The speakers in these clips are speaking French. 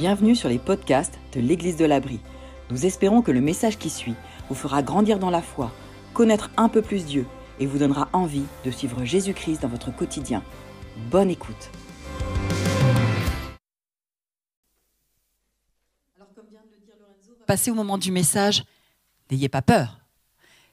Bienvenue sur les podcasts de l'Église de l'Abri. Nous espérons que le message qui suit vous fera grandir dans la foi, connaître un peu plus Dieu et vous donnera envie de suivre Jésus-Christ dans votre quotidien. Bonne écoute. Alors, comme vient de le dire Lorenzo, passer au moment du message. N'ayez pas peur.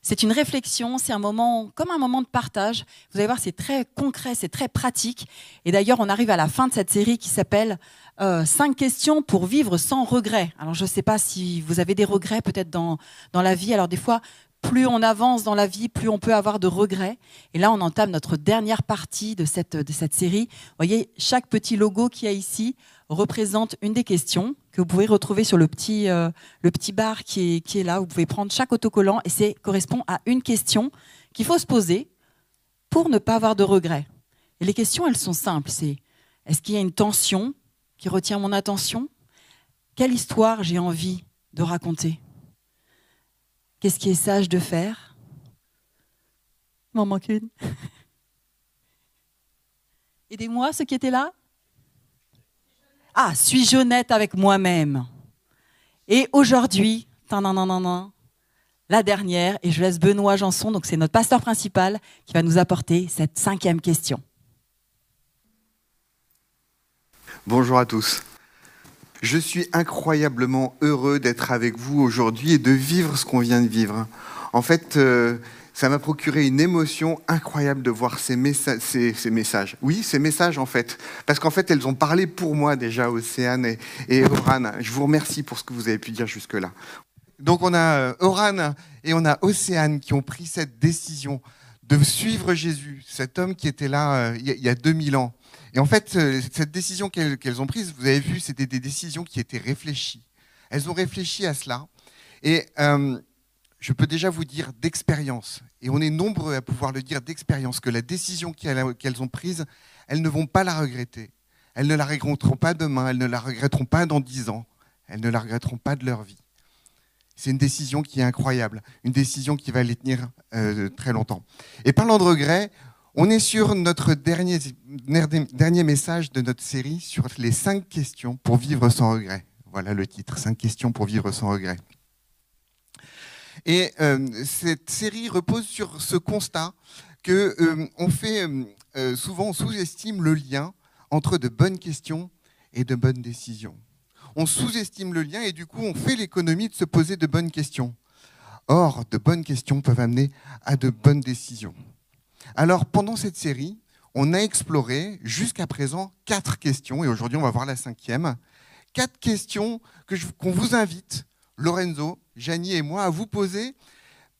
C'est une réflexion, c'est un moment comme un moment de partage. Vous allez voir, c'est très concret, c'est très pratique. Et d'ailleurs, on arrive à la fin de cette série qui s'appelle euh, 5 questions pour vivre sans regret. Alors, je ne sais pas si vous avez des regrets peut-être dans, dans la vie. Alors, des fois, plus on avance dans la vie, plus on peut avoir de regrets. Et là, on entame notre dernière partie de cette, de cette série. Vous voyez, chaque petit logo qu'il y a ici représente une des questions que vous pouvez retrouver sur le petit, euh, le petit bar qui est, qui est là. Vous pouvez prendre chaque autocollant et c'est correspond à une question qu'il faut se poser pour ne pas avoir de regrets. Et les questions, elles sont simples. C'est est-ce qu'il y a une tension qui retient mon attention? Quelle histoire j'ai envie de raconter? Qu'est-ce qui est sage de faire? Il m'en manque une. Aidez-moi, ceux qui étaient là? Ah, suis-je honnête avec moi-même? Et aujourd'hui, la dernière, et je laisse Benoît Janson, donc c'est notre pasteur principal, qui va nous apporter cette cinquième question. Bonjour à tous. Je suis incroyablement heureux d'être avec vous aujourd'hui et de vivre ce qu'on vient de vivre. En fait, euh, ça m'a procuré une émotion incroyable de voir ces, messa- ces, ces messages. Oui, ces messages en fait. Parce qu'en fait, elles ont parlé pour moi déjà, Océane et, et Oran. Je vous remercie pour ce que vous avez pu dire jusque-là. Donc on a euh, Oran et on a Océane qui ont pris cette décision de suivre Jésus, cet homme qui était là euh, il y a 2000 ans. Et en fait, euh, cette décision qu'elles ont prise, vous avez vu, c'était des décisions qui étaient réfléchies. Elles ont réfléchi à cela. Et euh, je peux déjà vous dire d'expérience, et on est nombreux à pouvoir le dire d'expérience, que la décision qu'elles ont prise, elles ne vont pas la regretter. Elles ne la regretteront pas demain, elles ne la regretteront pas dans dix ans, elles ne la regretteront pas de leur vie. C'est une décision qui est incroyable, une décision qui va les tenir euh, très longtemps. Et parlant de regrets, on est sur notre dernier, message de notre série sur les cinq questions pour vivre sans regret. Voilà le titre, cinq questions pour vivre sans regret. Et euh, cette série repose sur ce constat que euh, on fait euh, souvent, on sous-estime le lien entre de bonnes questions et de bonnes décisions. On sous-estime le lien et du coup, on fait l'économie de se poser de bonnes questions. Or, de bonnes questions peuvent amener à de bonnes décisions. Alors, pendant cette série, on a exploré jusqu'à présent quatre questions, et aujourd'hui on va voir la cinquième. Quatre questions qu'on vous invite, Lorenzo, Janie et moi, à vous poser,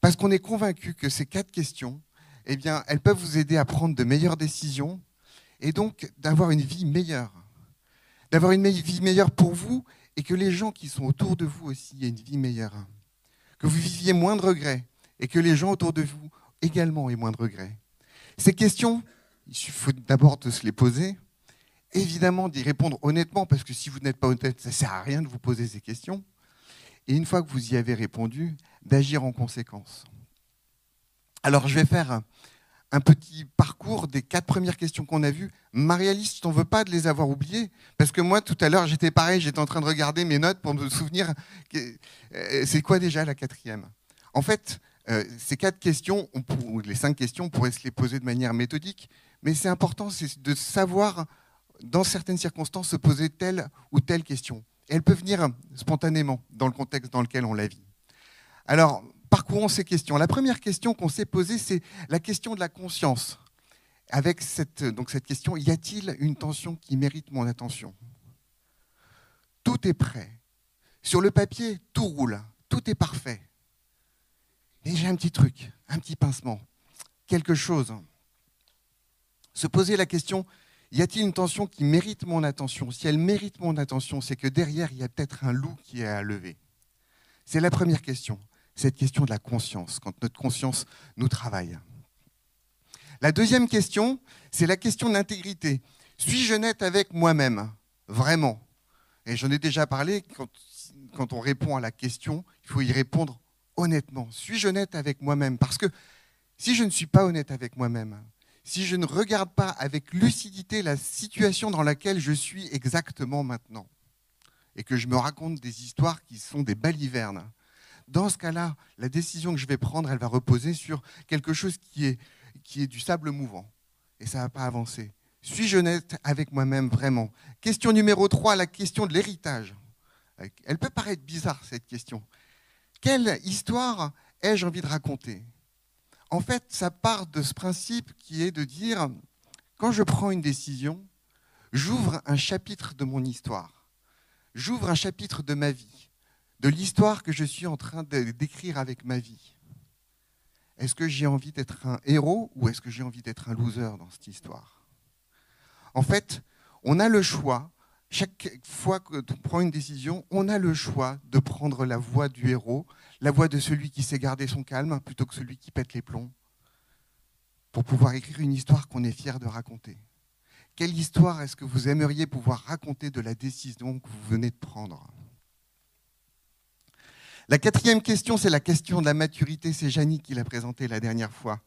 parce qu'on est convaincu que ces quatre questions, eh bien, elles peuvent vous aider à prendre de meilleures décisions et donc d'avoir une vie meilleure. D'avoir une vie meilleure pour vous et que les gens qui sont autour de vous aussi aient une vie meilleure. Que vous viviez moins de regrets et que les gens autour de vous également aient moins de regrets. Ces questions, il faut d'abord de se les poser, évidemment d'y répondre honnêtement, parce que si vous n'êtes pas honnête, ça ne sert à rien de vous poser ces questions. Et une fois que vous y avez répondu, d'agir en conséquence. Alors je vais faire un, petit parcours des quatre premières questions qu'on a vues. Marie-Alice, je t'en veux pas de les avoir oubliées, parce que moi tout à l'heure j'étais pareil, j'étais en train de regarder mes notes pour me souvenir, euh, c'est quoi déjà la quatrième? En fait, euh, ces quatre questions, on pour- ou les cinq questions, on pourrait se les poser de manière méthodique, mais c'est important de savoir, dans certaines circonstances, se poser telle ou telle question. Elle peut venir spontanément dans le contexte dans lequel on la vit. Alors, parcourons ces questions. La première question qu'on s'est posée, c'est la question de la conscience. Avec cette question, y a-t-il une tension qui mérite mon attention? Tout est prêt. Sur le papier, tout roule. Tout est parfait. Et j'ai un petit truc, un petit pincement, quelque chose. Se poser la question, y a-t-il une tension qui mérite mon attention? Si elle mérite mon attention, c'est que derrière, il y a peut-être un loup qui est à lever. C'est la première question, cette question de la conscience, quand notre conscience nous travaille. La deuxième question, c'est la question de l'intégrité. Suis-je honnête avec moi-même? Vraiment Et j'en ai déjà parlé, quand, quand on répond à la question, il faut y répondre honnêtement. Suis-je honnête avec moi-même? Parce que si je ne suis pas honnête avec moi-même, si je ne regarde pas avec lucidité la situation dans laquelle je suis exactement maintenant, et que je me raconte des histoires qui sont des balivernes. Dans ce cas-là, la décision que je vais prendre, elle va reposer sur quelque chose qui est, du sable mouvant. Et ça ne va pas avancer. Suis-je honnête avec moi-même vraiment? Question numéro 3, la question de l'héritage. Elle peut paraître bizarre, cette question. Quelle histoire ai-je envie de raconter? En fait, ça part de ce principe qui est de dire, quand je prends une décision, j'ouvre un chapitre de mon histoire. J'ouvre un chapitre de ma vie, de l'histoire que je suis en train d'écrire avec ma vie. Est-ce que j'ai envie d'être un héros ou est-ce que j'ai envie d'être un loser dans cette histoire? En fait, on a le choix, chaque fois qu'on prend une décision, on a le choix de prendre la voie du héros, la voie de celui qui sait garder son calme plutôt que celui qui pète les plombs, pour pouvoir écrire une histoire qu'on est fier de raconter. Quelle histoire est-ce que vous aimeriez pouvoir raconter de la décision que vous venez de prendre? La quatrième question, c'est la question de la maturité. C'est Janie qui l'a présentée la dernière fois.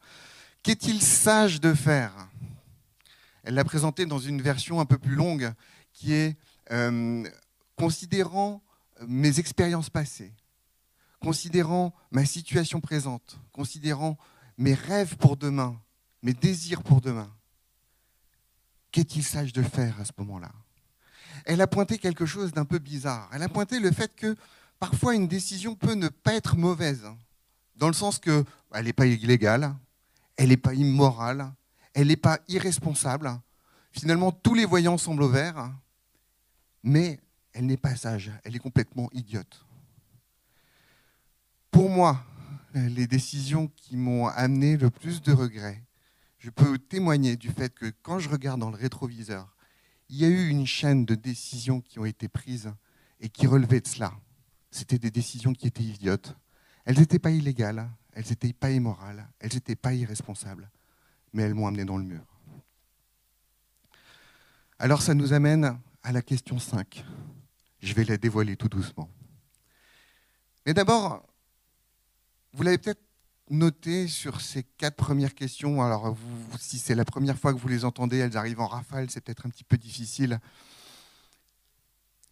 Qu'est-il sage de faire? Elle l'a présentée dans une version un peu plus longue qui est euh, considérant mes expériences passées, considérant ma situation présente, considérant mes rêves pour demain, mes désirs pour demain. Qu'est-il sage de faire à ce moment-là? Elle a pointé quelque chose d'un peu bizarre. Elle a pointé le fait que parfois une décision peut ne pas être mauvaise, dans le sens que bah, elle n'est pas illégale, elle n'est pas immorale, elle n'est pas irresponsable. Finalement, tous les voyants semblent au vert, mais elle n'est pas sage, elle est complètement idiote. Pour moi, les décisions qui m'ont amené le plus de regrets, je peux témoigner du fait que quand je regarde dans le rétroviseur, il y a eu une chaîne de décisions qui ont été prises et qui relevaient de cela c'était des décisions qui étaient idiotes. Elles n'étaient pas illégales, elles n'étaient pas immorales, elles n'étaient pas irresponsables, mais elles m'ont amené dans le mur. Alors ça nous amène à la question 5. Je vais la dévoiler tout doucement. Mais d'abord, vous l'avez peut-être noté sur ces quatre premières questions. Alors, si c'est la première fois que vous les entendez, elles arrivent en rafale, c'est peut-être un petit peu difficile.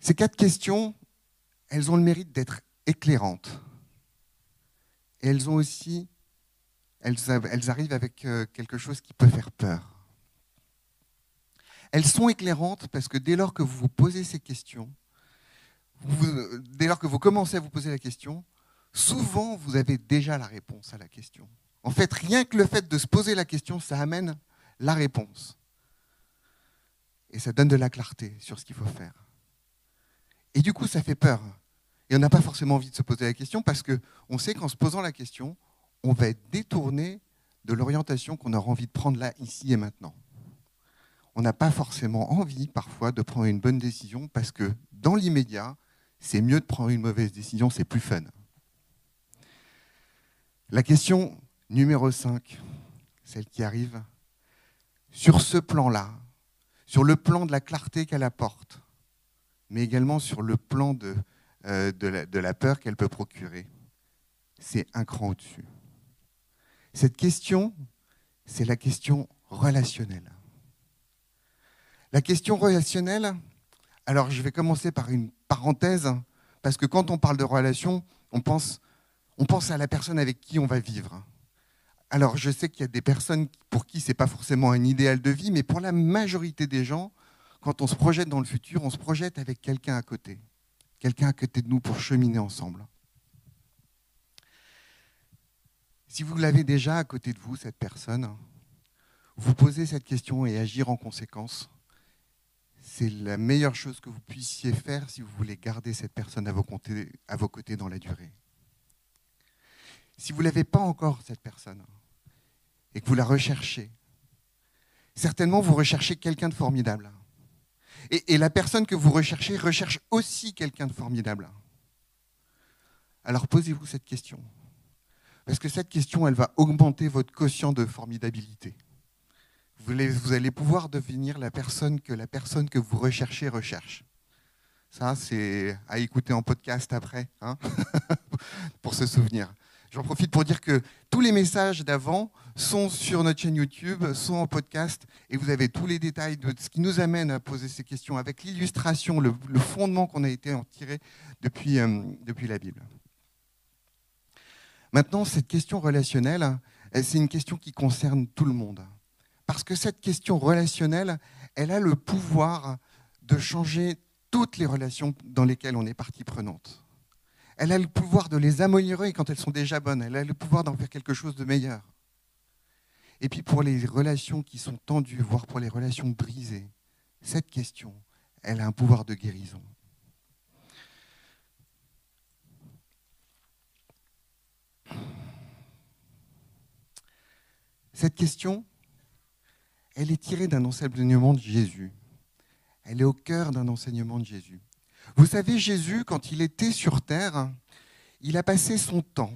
Ces quatre questions, elles ont le mérite d'être éclairantes. Et elles ont aussi, elles, arrivent avec euh, quelque chose qui peut faire peur. Elles sont éclairantes parce que dès lors que vous vous posez ces questions, dès lors que vous commencez à vous poser la question, souvent vous avez déjà la réponse à la question. En fait, rien que le fait de se poser la question, ça amène la réponse. Et ça donne de la clarté sur ce qu'il faut faire. Et du coup, ça fait peur. Et on n'a pas forcément envie de se poser la question parce qu'on sait qu'en se posant la question, on va être détourné de l'orientation qu'on aura envie de prendre là, ici et maintenant. On n'a pas forcément envie parfois de prendre une bonne décision parce que dans l'immédiat, c'est mieux de prendre une mauvaise décision, c'est plus fun. La question numéro 5, celle qui arrive, sur ce plan-là, sur le plan de la clarté qu'elle apporte, mais également sur le plan de, euh, de, la, peur qu'elle peut procurer. C'est un cran au-dessus. Cette question, c'est la question relationnelle. La question relationnelle, alors je vais commencer par une parenthèse, parce que quand on parle de relation, on pense, à la personne avec qui on va vivre. Alors je sais qu'il y a des personnes pour qui ce n'est pas forcément un idéal de vie, mais pour la majorité des gens, quand on se projette dans le futur, on se projette avec quelqu'un à côté, quelqu'un à côté de nous pour cheminer ensemble. Si vous l'avez déjà à côté de vous, cette personne, vous posez cette question et agir en conséquence. C'est la meilleure chose que vous puissiez faire si vous voulez garder cette personne à vos côtés, dans la durée. Si vous ne l'avez pas encore, cette personne, et que vous la recherchez, certainement vous recherchez quelqu'un de formidable. Et, la personne que vous recherchez recherche aussi quelqu'un de formidable. Alors posez-vous cette question. Parce que cette question, elle va augmenter votre quotient de formidabilité. Vous allez, pouvoir devenir la personne que la personne que vous recherchez recherche. Ça, c'est à écouter en podcast après, hein pour se souvenir. J'en profite pour dire que tous les messages d'avant sont sur notre chaîne YouTube, sont en podcast, et vous avez tous les détails de ce qui nous amène à poser ces questions avec l'illustration, le, fondement qu'on a été en tiré depuis, euh, depuis la Bible. Maintenant, cette question relationnelle, c'est une question qui concerne tout le monde. Parce que cette question relationnelle, elle a le pouvoir de changer toutes les relations dans lesquelles on est partie prenante. Elle a le pouvoir de les améliorer quand elles sont déjà bonnes. Elle a le pouvoir d'en faire quelque chose de meilleur. Et puis pour les relations qui sont tendues, voire pour les relations brisées, cette question, elle a un pouvoir de guérison. Cette question, elle est tirée d'un enseignement de Jésus. Elle est au cœur d'un enseignement de Jésus. Vous savez, Jésus, quand il était sur terre, il a passé son temps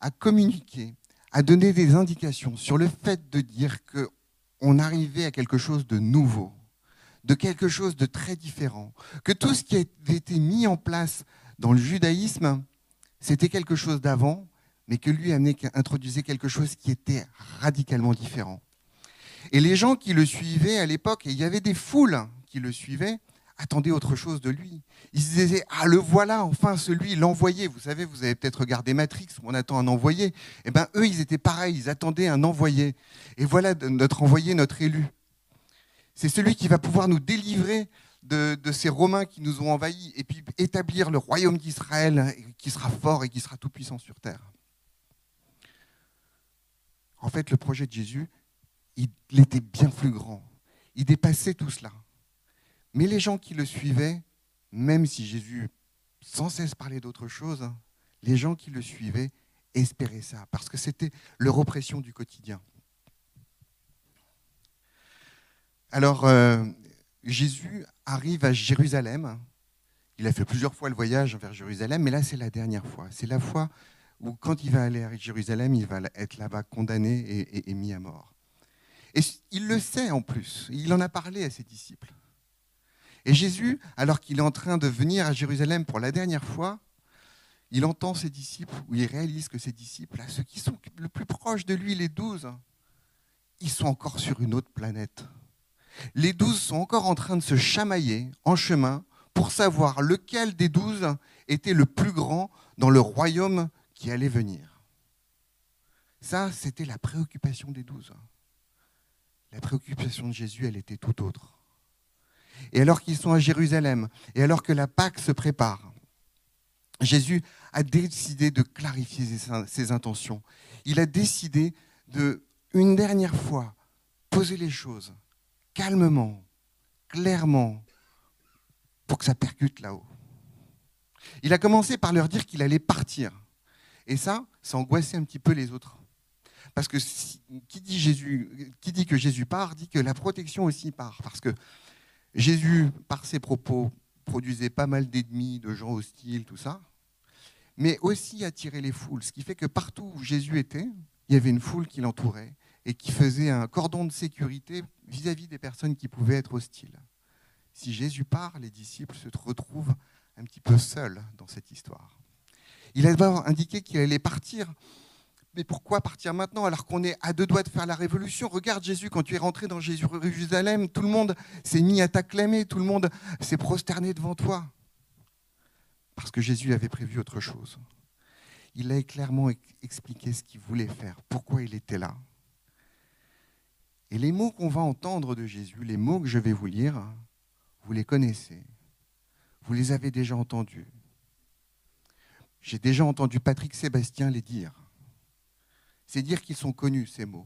à communiquer, à donner des indications sur le fait de dire qu'on arrivait à quelque chose de nouveau, de quelque chose de très différent, que tout ce qui avait été mis en place dans le judaïsme, c'était quelque chose d'avant, mais que lui introduisait quelque chose qui était radicalement différent. Et les gens qui le suivaient à l'époque, et il y avait des foules qui le suivaient, attendaient autre chose de lui. Ils se disaient Ah, le voilà, enfin, celui, l'envoyé. Vous savez, vous avez peut-être regardé Matrix où on attend un envoyé. Eh bien, eux, ils étaient pareils, ils attendaient un envoyé. Et voilà notre envoyé, notre élu. C'est celui qui va pouvoir nous délivrer de, de, ces Romains qui nous ont envahis et puis établir le royaume d'Israël qui sera fort et qui sera tout-puissant sur terre. En fait, le projet de Jésus, il, était bien plus grand. Il dépassait tout cela. Mais les gens qui le suivaient, même si Jésus sans cesse parlait d'autre chose, les gens qui le suivaient espéraient ça, parce que c'était leur oppression du quotidien. Alors, euh, Jésus arrive à Jérusalem. Il a fait plusieurs fois le voyage vers Jérusalem, mais là, c'est la dernière fois. C'est la fois où quand il va aller à Jérusalem, il va être là-bas condamné et, mis à mort. Et il le sait en plus, il en a parlé à ses disciples. Et Jésus, alors qu'il est en train de venir à Jérusalem pour la dernière fois, il entend ses disciples, ou il réalise que ses disciples, ceux qui sont le plus proches de lui, les douze, ils sont encore sur une autre planète. Les douze sont encore en train de se chamailler en chemin pour savoir lequel des douze était le plus grand dans le royaume qui allait venir. Ça, c'était la préoccupation des douze. La préoccupation de Jésus, elle était tout autre. Et alors qu'ils sont à Jérusalem, et alors que la Pâque se prépare, Jésus a décidé de clarifier ses intentions. Il a décidé de, une dernière fois, poser les choses calmement, clairement, pour que ça percute là-haut. Il a commencé par leur dire qu'il allait partir. Et ça, ça angoissait un petit peu les autres. Parce que qui, dit Jésus, qui dit que Jésus part, dit que la protection aussi part. Parce que Jésus, par ses propos, produisait pas mal d'ennemis, de gens hostiles, tout ça, mais aussi attirait les foules. Ce qui fait que partout où Jésus était, il y avait une foule qui l'entourait et qui faisait un cordon de sécurité vis-à-vis -vis des personnes qui pouvaient être hostiles. Si Jésus part, les disciples se retrouvent un petit peu seuls dans cette histoire. Il a d'abord indiqué qu'il allait partir. Mais pourquoi partir maintenant alors qu'on est à deux doigts de faire la révolution? Regarde Jésus, quand tu es rentré dans Jérusalem, tout le monde s'est mis à t'acclamer, tout le monde s'est prosterné devant toi. Parce que Jésus avait prévu autre chose. Il a clairement expliqué ce qu'il voulait faire, pourquoi il était là. Et les mots qu'on va entendre de Jésus, les mots que je vais vous lire, vous les connaissez. Vous les avez déjà entendus. J'ai déjà entendu Patrick Sébastien les dire. C'est dire qu'ils sont connus, ces mots.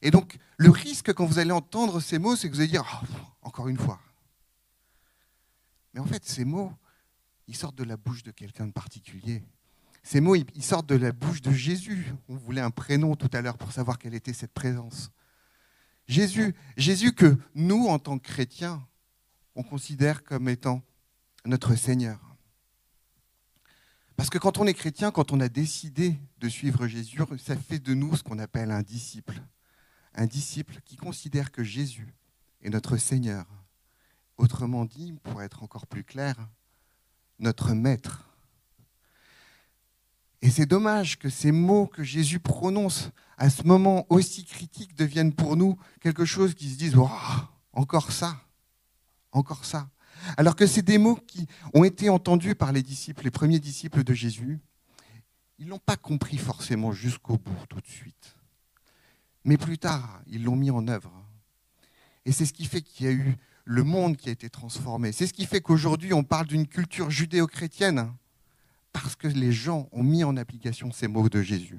Et donc, le risque quand vous allez entendre ces mots, c'est que vous allez dire, oh, encore une fois. Mais en fait, ces mots, ils sortent de la bouche de quelqu'un de particulier. Ces mots, ils sortent de la bouche de Jésus. On voulait un prénom tout à l'heure pour savoir quelle était cette présence. Jésus, Jésus que nous, en tant que chrétiens, on considère comme étant notre Seigneur. Parce que quand on est chrétien, quand on a décidé de suivre Jésus, ça fait de nous ce qu'on appelle un disciple. Un disciple qui considère que Jésus est notre Seigneur. Autrement dit, pour être encore plus clair, notre Maître. Et c'est dommage que ces mots que Jésus prononce à ce moment aussi critique deviennent pour nous quelque chose qui se dise encore ça, encore ça. Alors que c'est des mots qui ont été entendus par les disciples, les premiers disciples de Jésus. Ils ne l'ont pas compris forcément jusqu'au bout tout de suite. Mais plus tard, ils l'ont mis en œuvre. Et c'est ce qui fait qu'il y a eu le monde qui a été transformé. C'est ce qui fait qu'aujourd'hui, on parle d'une culture judéo-chrétienne parce que les gens ont mis en application ces mots de Jésus.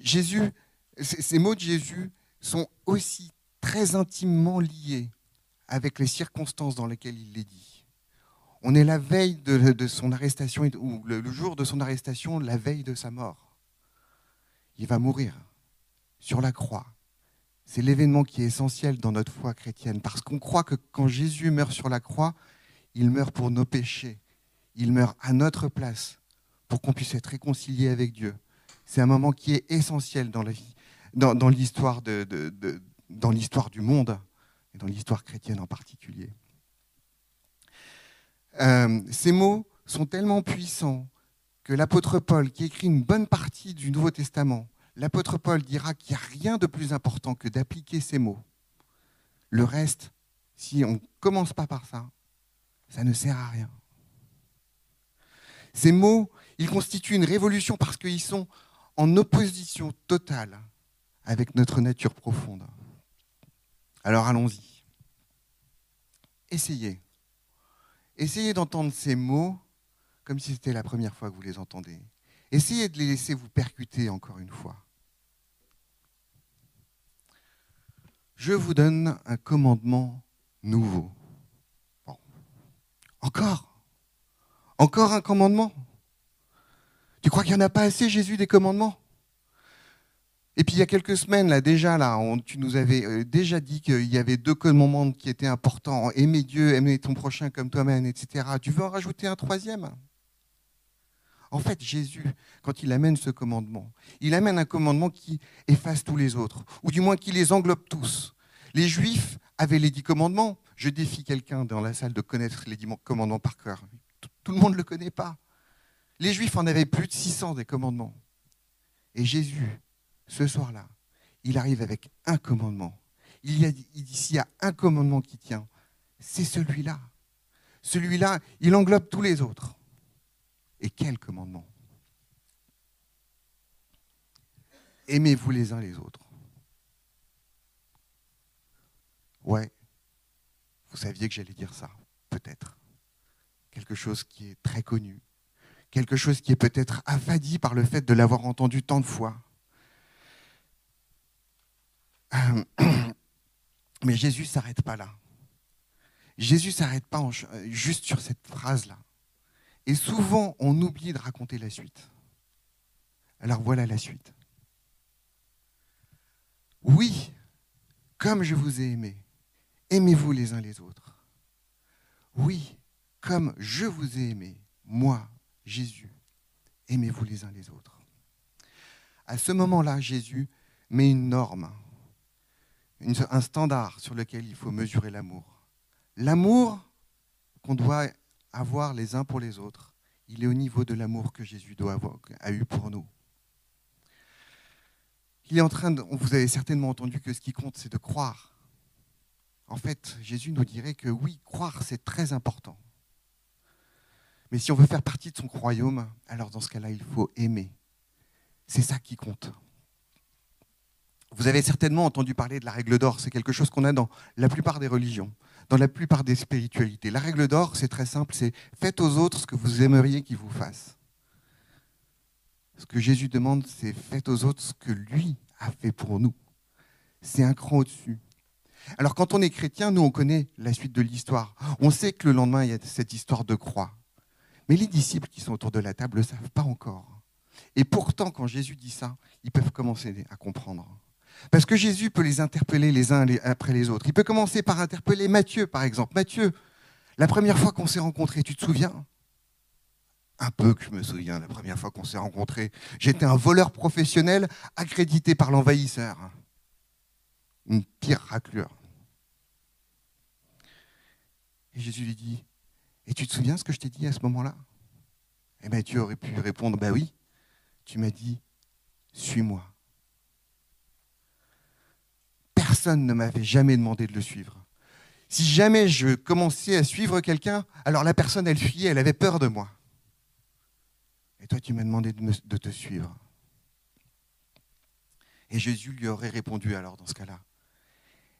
Jésus, ces mots de Jésus sont aussi très intimement liés avec les circonstances dans lesquelles il les dit. On est la veille de, son arrestation, ou le, jour de son arrestation, la veille de sa mort. Il va mourir sur la croix. C'est l'événement qui est essentiel dans notre foi chrétienne, parce qu'on croit que quand Jésus meurt sur la croix, il meurt pour nos péchés, il meurt à notre place, pour qu'on puisse être réconcilié avec Dieu. C'est un moment qui est essentiel dans l'histoire du monde et dans l'histoire chrétienne en particulier. Euh, ces mots sont tellement puissants que l'apôtre Paul, qui écrit une bonne partie du Nouveau Testament, l'apôtre Paul dira qu'il n'y a rien de plus important que d'appliquer ces mots. Le reste, si on ne commence pas par ça, ça ne sert à rien. Ces mots, ils constituent une révolution parce qu'ils sont en opposition totale avec notre nature profonde. Alors allons-y. Essayez. Essayez d'entendre ces mots comme si c'était la première fois que vous les entendez. Essayez de les laisser vous percuter encore une fois. Je vous donne un commandement nouveau. Encore? Encore un commandement? Tu crois qu'il n'y en a pas assez, Jésus, des commandements? Et puis il y a quelques semaines, là déjà, là, tu nous avais euh, déjà dit qu'il y avait deux commandements qui étaient importants aimer Dieu, aimer ton prochain comme toi-même, etc. Tu veux en rajouter un troisième? En fait, Jésus, quand il amène ce commandement, il amène un commandement qui efface tous les autres, ou du moins qui les englobe tous. Les Juifs avaient les dix commandements. Je défie quelqu'un dans la salle de connaître les dix commandements par cœur. Tout le monde ne le connaît pas. Les Juifs en avaient plus de 600 des commandements. Et Jésus, ce soir-là, il arrive avec un commandement. Il, a, dit, s'il y a un commandement qui tient, c'est celui-là. Celui-là, il englobe tous les autres. Et quel commandement? Aimez-vous les uns les autres. Ouais, vous saviez que j'allais dire ça, peut-être. Quelque chose qui est très connu. Quelque chose qui est peut-être affadi par le fait de l'avoir entendu tant de fois. Mais Jésus ne s'arrête pas là. Jésus ne s'arrête pas euh, juste sur cette phrase-là. Et souvent, on oublie de raconter la suite. Alors voilà la suite. Oui, comme je vous ai aimé, aimez-vous les uns les autres. Oui, comme je vous ai aimé, moi, Jésus, aimez-vous les uns les autres. À ce moment-là, Jésus met une norme un standard sur lequel il faut mesurer l'amour. L'amour qu'on doit avoir les uns pour les autres, il est au niveau de l'amour que Jésus doit avoir, a eu pour nous. Il est en train de, vous avez certainement entendu que ce qui compte, c'est de croire. En fait, Jésus nous dirait que oui, croire, c'est très important. Mais si on veut faire partie de son royaume, alors dans ce cas-là, il faut aimer. C'est ça qui compte. Vous avez certainement entendu parler de la règle d'or. C'est quelque chose qu'on a dans la plupart des religions, dans la plupart des spiritualités. La règle d'or, c'est très simple, c'est faites aux autres ce que vous aimeriez qu'ils vous fassent. Ce que Jésus demande, c'est faites aux autres ce que lui a fait pour nous. C'est un cran au-dessus. Alors quand on est chrétien, nous, on connaît la suite de l'histoire. On sait que le lendemain, il y a cette histoire de croix. Mais les disciples qui sont autour de la table ne le savent pas encore. Et pourtant, quand Jésus dit ça, ils peuvent commencer à comprendre. Parce que Jésus peut les interpeller les uns après les autres. Il peut commencer par interpeller Matthieu, par exemple. Matthieu, la première fois qu'on s'est rencontrés, tu te souviens? Un peu que je me souviens, la première fois qu'on s'est rencontrés. J'étais un voleur professionnel accrédité par l'envahisseur. Une pire raclure. Et Jésus lui dit, et tu te souviens ce que je t'ai dit à ce moment-là? Bien, tu aurais pu répondre, bah oui, tu m'as dit, suis-moi. Personne ne m'avait jamais demandé de le suivre. Si jamais je commençais à suivre quelqu'un, alors la personne, elle fuyait, elle avait peur de moi. Et toi, tu m'as demandé de, te suivre. Et Jésus lui aurait répondu alors dans ce cas-là,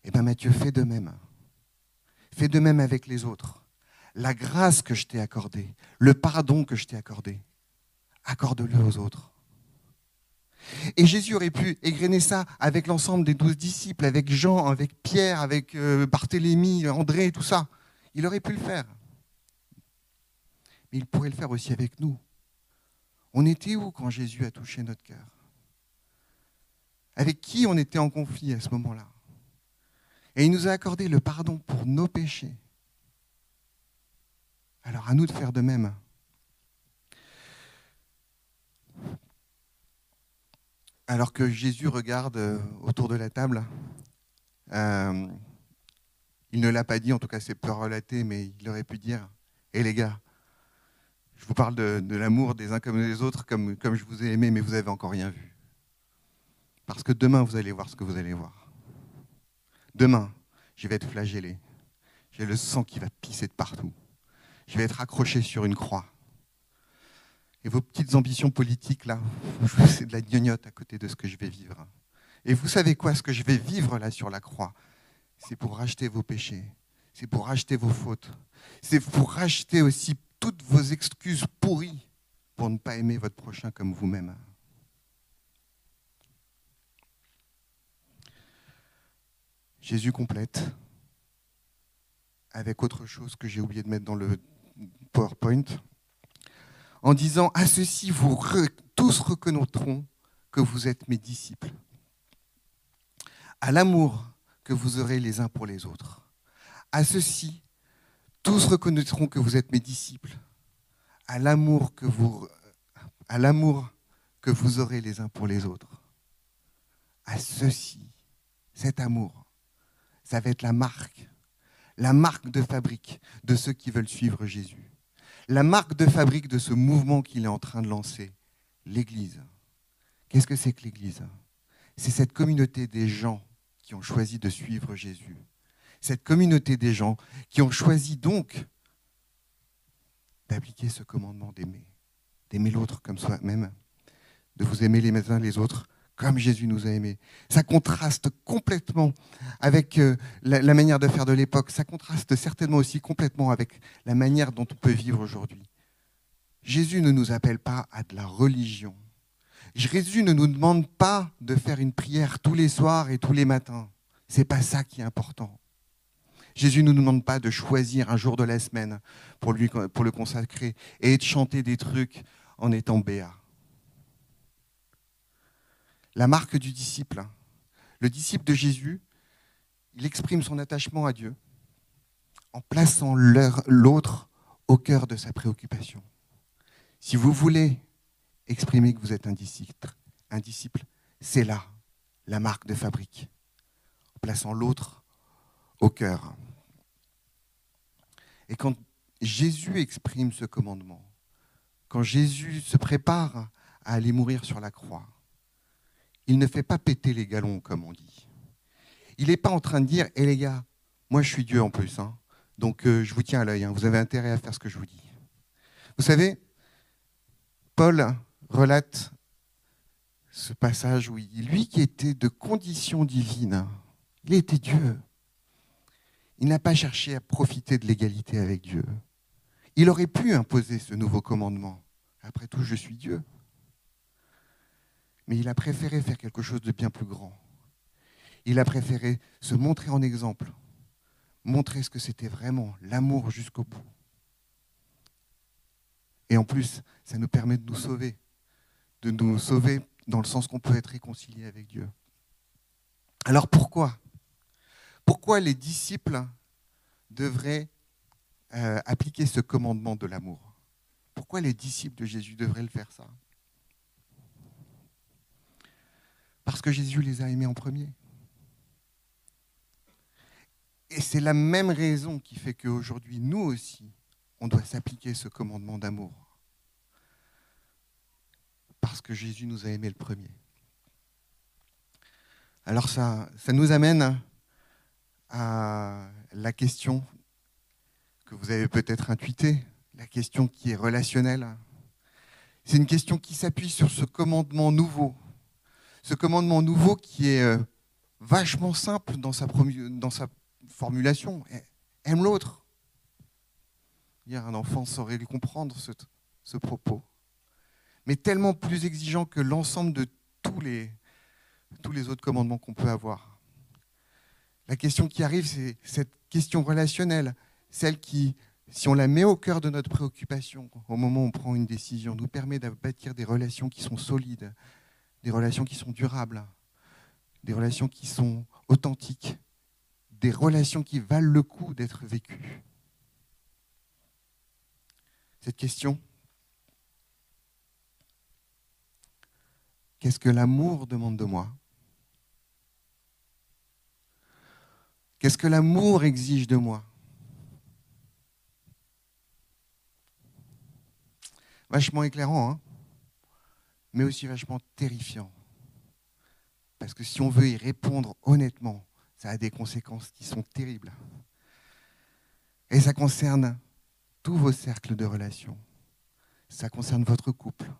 eh bien Matthieu, fais de même. Fais de même avec les autres. La grâce que je t'ai accordée, le pardon que je t'ai accordé, accorde-le aux autres. Et Jésus aurait pu égrener ça avec l'ensemble des douze disciples, avec Jean, avec Pierre, avec euh, Barthélemy, André, tout ça. Il aurait pu le faire. Mais il pourrait le faire aussi avec nous. On était où quand Jésus a touché notre cœur? Avec qui on était en conflit à ce moment-là? Et il nous a accordé le pardon pour nos péchés. Alors à nous de faire de même. Alors que Jésus regarde euh, autour de la table, euh, il ne l'a pas dit, en tout cas c'est peu relaté, mais il aurait pu dire, hé les gars, je vous parle de, l'amour des uns comme des autres, comme, comme je vous ai aimé, mais vous n'avez encore rien vu. Parce que demain, vous allez voir ce que vous allez voir. Demain, je vais être flagellé. J'ai le sang qui va pisser de partout. Je vais être accroché sur une croix. Et vos petites ambitions politiques, là, c'est de la gnognotte à côté de ce que je vais vivre. Et vous savez quoi, ce que je vais vivre là sur la croix, c'est pour racheter vos péchés, c'est pour racheter vos fautes, c'est pour racheter aussi toutes vos excuses pourries pour ne pas aimer votre prochain comme vous-même. Jésus complète avec autre chose que j'ai oublié de mettre dans le PowerPoint, en disant à ceci vous tous reconnaîtront que vous êtes mes disciples, à l'amour que vous aurez les uns pour les autres. À ceci tous reconnaîtront que vous êtes mes disciples, à l'amour que vous, à l'amour que vous aurez les uns pour les autres. À ceci, cet amour, ça va être la marque, la marque de fabrique de ceux qui veulent suivre Jésus. La marque de fabrique de ce mouvement qu'il est en train de lancer, l'Église. Qu'est-ce que c'est que l'Église? C'est cette communauté des gens qui ont choisi de suivre Jésus. Cette communauté des gens qui ont choisi donc d'appliquer ce commandement d'aimer, d'aimer l'autre comme soi-même, de vous aimer les uns les autres comme Jésus nous a aimés. Ça contraste complètement avec euh, la, manière de faire de l'époque, ça contraste certainement aussi complètement avec la manière dont on peut vivre aujourd'hui. Jésus ne nous appelle pas à de la religion. Jésus ne nous demande pas de faire une prière tous les soirs et tous les matins. C'est pas ça qui est important. Jésus ne nous demande pas de choisir un jour de la semaine pour, pour le consacrer et de chanter des trucs en étant béat. La marque du disciple. Le disciple de Jésus, il exprime son attachement à Dieu en plaçant l'autre au cœur de sa préoccupation. Si vous voulez exprimer que vous êtes un disciple, c'est là la marque de fabrique, en plaçant l'autre au cœur. Et quand Jésus exprime ce commandement, quand Jésus se prépare à aller mourir sur la croix, il ne fait pas péter les galons, comme on dit. Il n'est pas en train de dire, hé les gars, moi je suis Dieu en plus, hein, donc euh, je vous tiens à l'œil, hein, vous avez intérêt à faire ce que je vous dis. Vous savez, Paul relate ce passage où il, lui qui était de condition divine, il était Dieu. Il n'a pas cherché à profiter de l'égalité avec Dieu. Il aurait pu imposer ce nouveau commandement. Après tout, je suis Dieu. Mais il a préféré faire quelque chose de bien plus grand. Il a préféré se montrer en exemple, montrer ce que c'était vraiment l'amour jusqu'au bout. Et en plus, ça nous permet de nous sauver, de nous sauver dans le sens qu'on peut être réconcilié avec Dieu. Alors pourquoi? Pourquoi les disciples devraient euh, appliquer ce commandement de l'amour? Pourquoi les disciples de Jésus devraient le faire ça? Parce que Jésus les a aimés en premier. Et c'est la même raison qui fait qu'aujourd'hui, nous aussi, on doit s'appliquer ce commandement d'amour. parce que Jésus nous a aimés le premier. Alors ça, ça nous amène à la question que vous avez peut-être intuitée, la question qui est relationnelle. C'est une question qui s'appuie sur ce commandement nouveau. Ce commandement nouveau qui est euh, vachement simple dans sa, formulation. Aime l'autre. Un enfant saurait comprendre ce, ce propos. Mais tellement plus exigeant que l'ensemble de tous les, tous les autres commandements qu'on peut avoir. La question qui arrive, c'est cette question relationnelle, celle qui, si on la met au cœur de notre préoccupation, au moment où on prend une décision, nous permet de bâtir des relations qui sont solides, des relations qui sont durables, des relations qui sont authentiques, des relations qui valent le coup d'être vécues. Cette question, qu'est-ce que l'amour demande de moi? Qu'est-ce que l'amour exige de moi? Vachement éclairant, hein? Mais aussi vachement terrifiant. Parce que si on veut y répondre honnêtement, ça a des conséquences qui sont terribles. Et ça concerne tous vos cercles de relations. Ça concerne votre couple.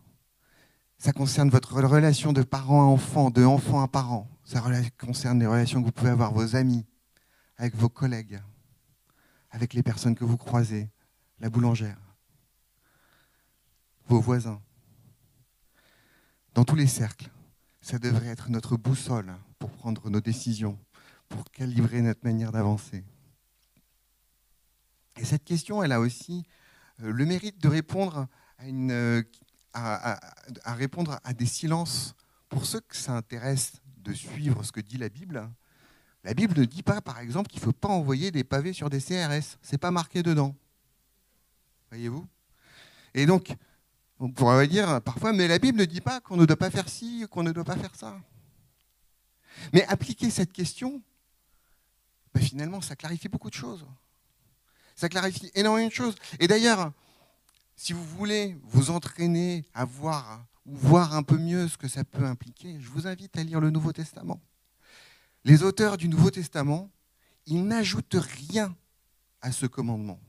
Ça concerne votre relation de parent à enfant, de enfant à parent. Ça concerne les relations que vous pouvez avoir avec vos amis, avec vos collègues, avec les personnes que vous croisez, la boulangère, vos voisins. Dans tous les cercles, ça devrait être notre boussole pour prendre nos décisions, pour calibrer notre manière d'avancer. Et cette question, elle a aussi euh, le mérite de répondre à, une, euh, répondre à des silences. Pour ceux que ça intéresse de suivre ce que dit la Bible, la Bible ne dit pas, par exemple, qu'il ne faut pas envoyer des pavés sur des CRS. Ce n'est pas marqué dedans. Voyez-vous? Et donc, on pourrait dire parfois, mais la Bible ne dit pas qu'on ne doit pas faire ci, qu'on ne doit pas faire ça. Mais appliquer cette question, ben finalement, ça clarifie beaucoup de choses. Ça clarifie énormément de choses. Et d'ailleurs, si vous voulez vous entraîner à voir ou voir un peu mieux ce que ça peut impliquer, je vous invite à lire le Nouveau Testament. Les auteurs du Nouveau Testament, ils n'ajoutent rien à ce commandement.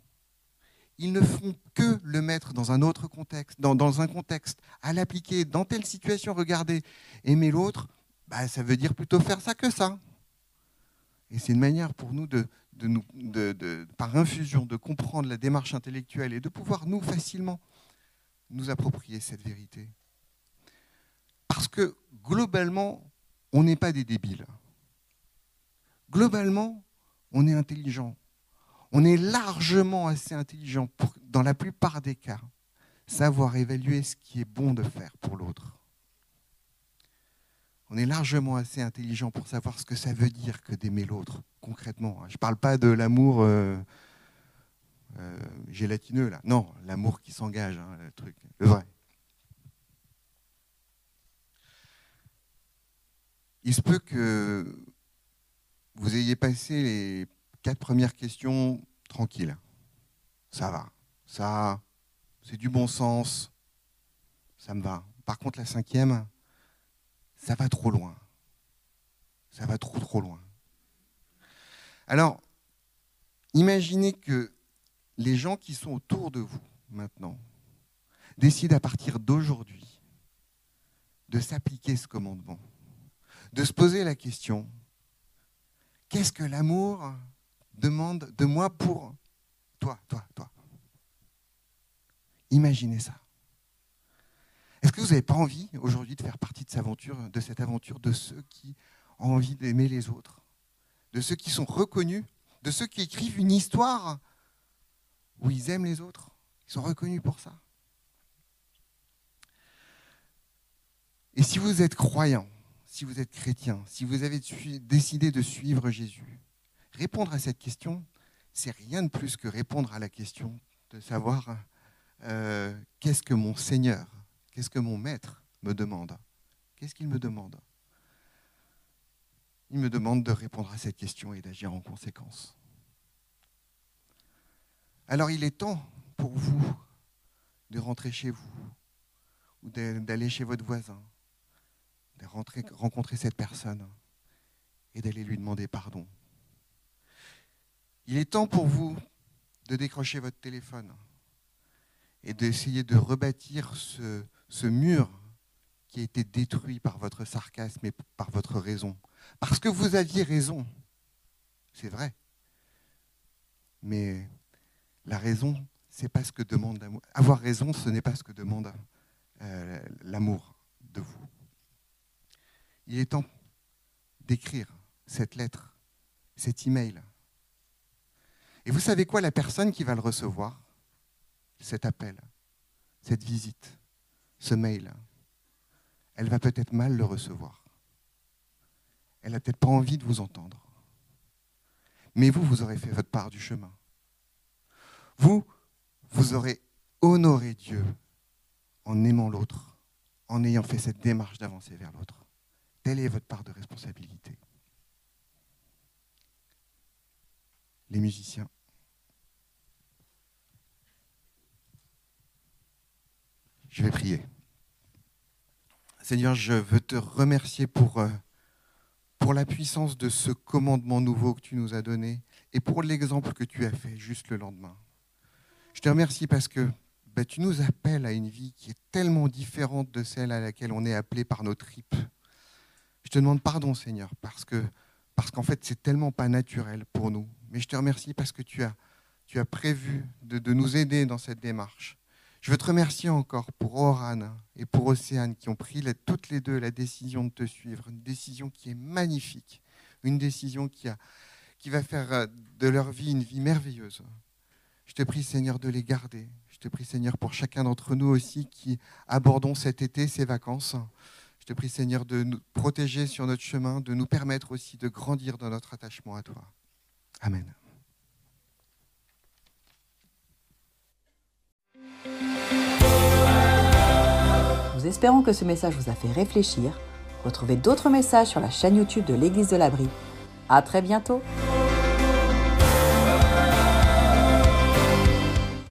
Ils ne font que le mettre dans un autre contexte, dans, un contexte, à l'appliquer dans telle situation. Regardez, aimer l'autre, bah, ça veut dire plutôt faire ça que ça. Et c'est une manière pour nous, de, de, par infusion, de comprendre la démarche intellectuelle et de pouvoir, nous, facilement, nous approprier cette vérité. Parce que, globalement, on n'est pas des débiles globalement, on est intelligent. On est largement assez intelligent pour, dans la plupart des cas, savoir évaluer ce qui est bon de faire pour l'autre. On est largement assez intelligent pour savoir ce que ça veut dire que d'aimer l'autre, concrètement. Je ne parle pas de l'amour euh, euh, gélatineux, là. Non, l'amour qui s'engage, hein, le truc, le vrai. Il se peut que vous ayez passé les quatre premières questions tranquilles. Ça va. Ça, c'est du bon sens. Ça me va. Par contre, la cinquième, ça va trop loin. Ça va trop, trop loin. Alors, imaginez que les gens qui sont autour de vous maintenant décident à partir d'aujourd'hui de s'appliquer ce commandement, de se poser la question, Qu'est-ce que l'amour demande de moi pour toi, toi, toi Imaginez ça. Est-ce que vous n'avez pas envie aujourd'hui de faire partie de cette aventure, de cette aventure de ceux qui ont envie d'aimer les autres, de ceux qui sont reconnus, de ceux qui écrivent une histoire où ils aiment les autres, ils sont reconnus pour ça? Et si vous êtes croyant, si vous êtes chrétien, si vous avez décidé de suivre Jésus, répondre à cette question, c'est rien de plus que répondre à la question de savoir euh, qu'est-ce que mon Seigneur, qu'est-ce que mon Maître me demande. Qu'est-ce qu'il me demande? Il me demande de répondre à cette question et d'agir en conséquence. Alors il est temps pour vous de rentrer chez vous ou d'aller chez votre voisin, de rencontrer cette personne et d'aller lui demander pardon. Il est temps pour vous de décrocher votre téléphone et d'essayer de rebâtir ce, mur qui a été détruit par votre sarcasme et par votre raison. Parce que vous aviez raison, c'est vrai. Mais la raison, c'est pas ce que demande. Avoir raison, ce n'est pas ce que demande euh, l'amour de vous. Il est temps d'écrire cette lettre, cet email. Et vous savez quoi, la personne qui va le recevoir, cet appel, cette visite, ce mail, elle va peut-être mal le recevoir. Elle n'a peut-être pas envie de vous entendre. Mais vous, vous aurez fait votre part du chemin. Vous, vous aurez honoré Dieu en aimant l'autre, en ayant fait cette démarche d'avancer vers l'autre. Telle est votre part de responsabilité. Les musiciens. Je vais prier. Seigneur, je veux te remercier pour, euh, pour la puissance de ce commandement nouveau que tu nous as donné et pour l'exemple que tu as fait juste le lendemain. Je te remercie parce que bah, tu nous appelles à une vie qui est tellement différente de celle à laquelle on est appelé par nos tripes. Je te demande pardon, Seigneur, parce que parce qu'en fait, c'est tellement pas naturel pour nous. Mais je te remercie parce que tu as, tu as prévu de, de nous aider dans cette démarche. Je veux te remercier encore pour Oran et pour Océane qui ont pris toutes les deux la décision de te suivre, une décision qui est magnifique, une décision qui, a, qui va faire euh, de leur vie une vie merveilleuse. Je te prie, Seigneur, de les garder. Je te prie, Seigneur, pour chacun d'entre nous aussi qui abordons cet été ces vacances. Je te prie, Seigneur, de nous protéger sur notre chemin, de nous permettre aussi de grandir dans notre attachement à toi. Amen. Nous espérons que ce message vous a fait réfléchir. Retrouvez d'autres messages sur la chaîne YouTube de l'Église de l'Abri. À très bientôt!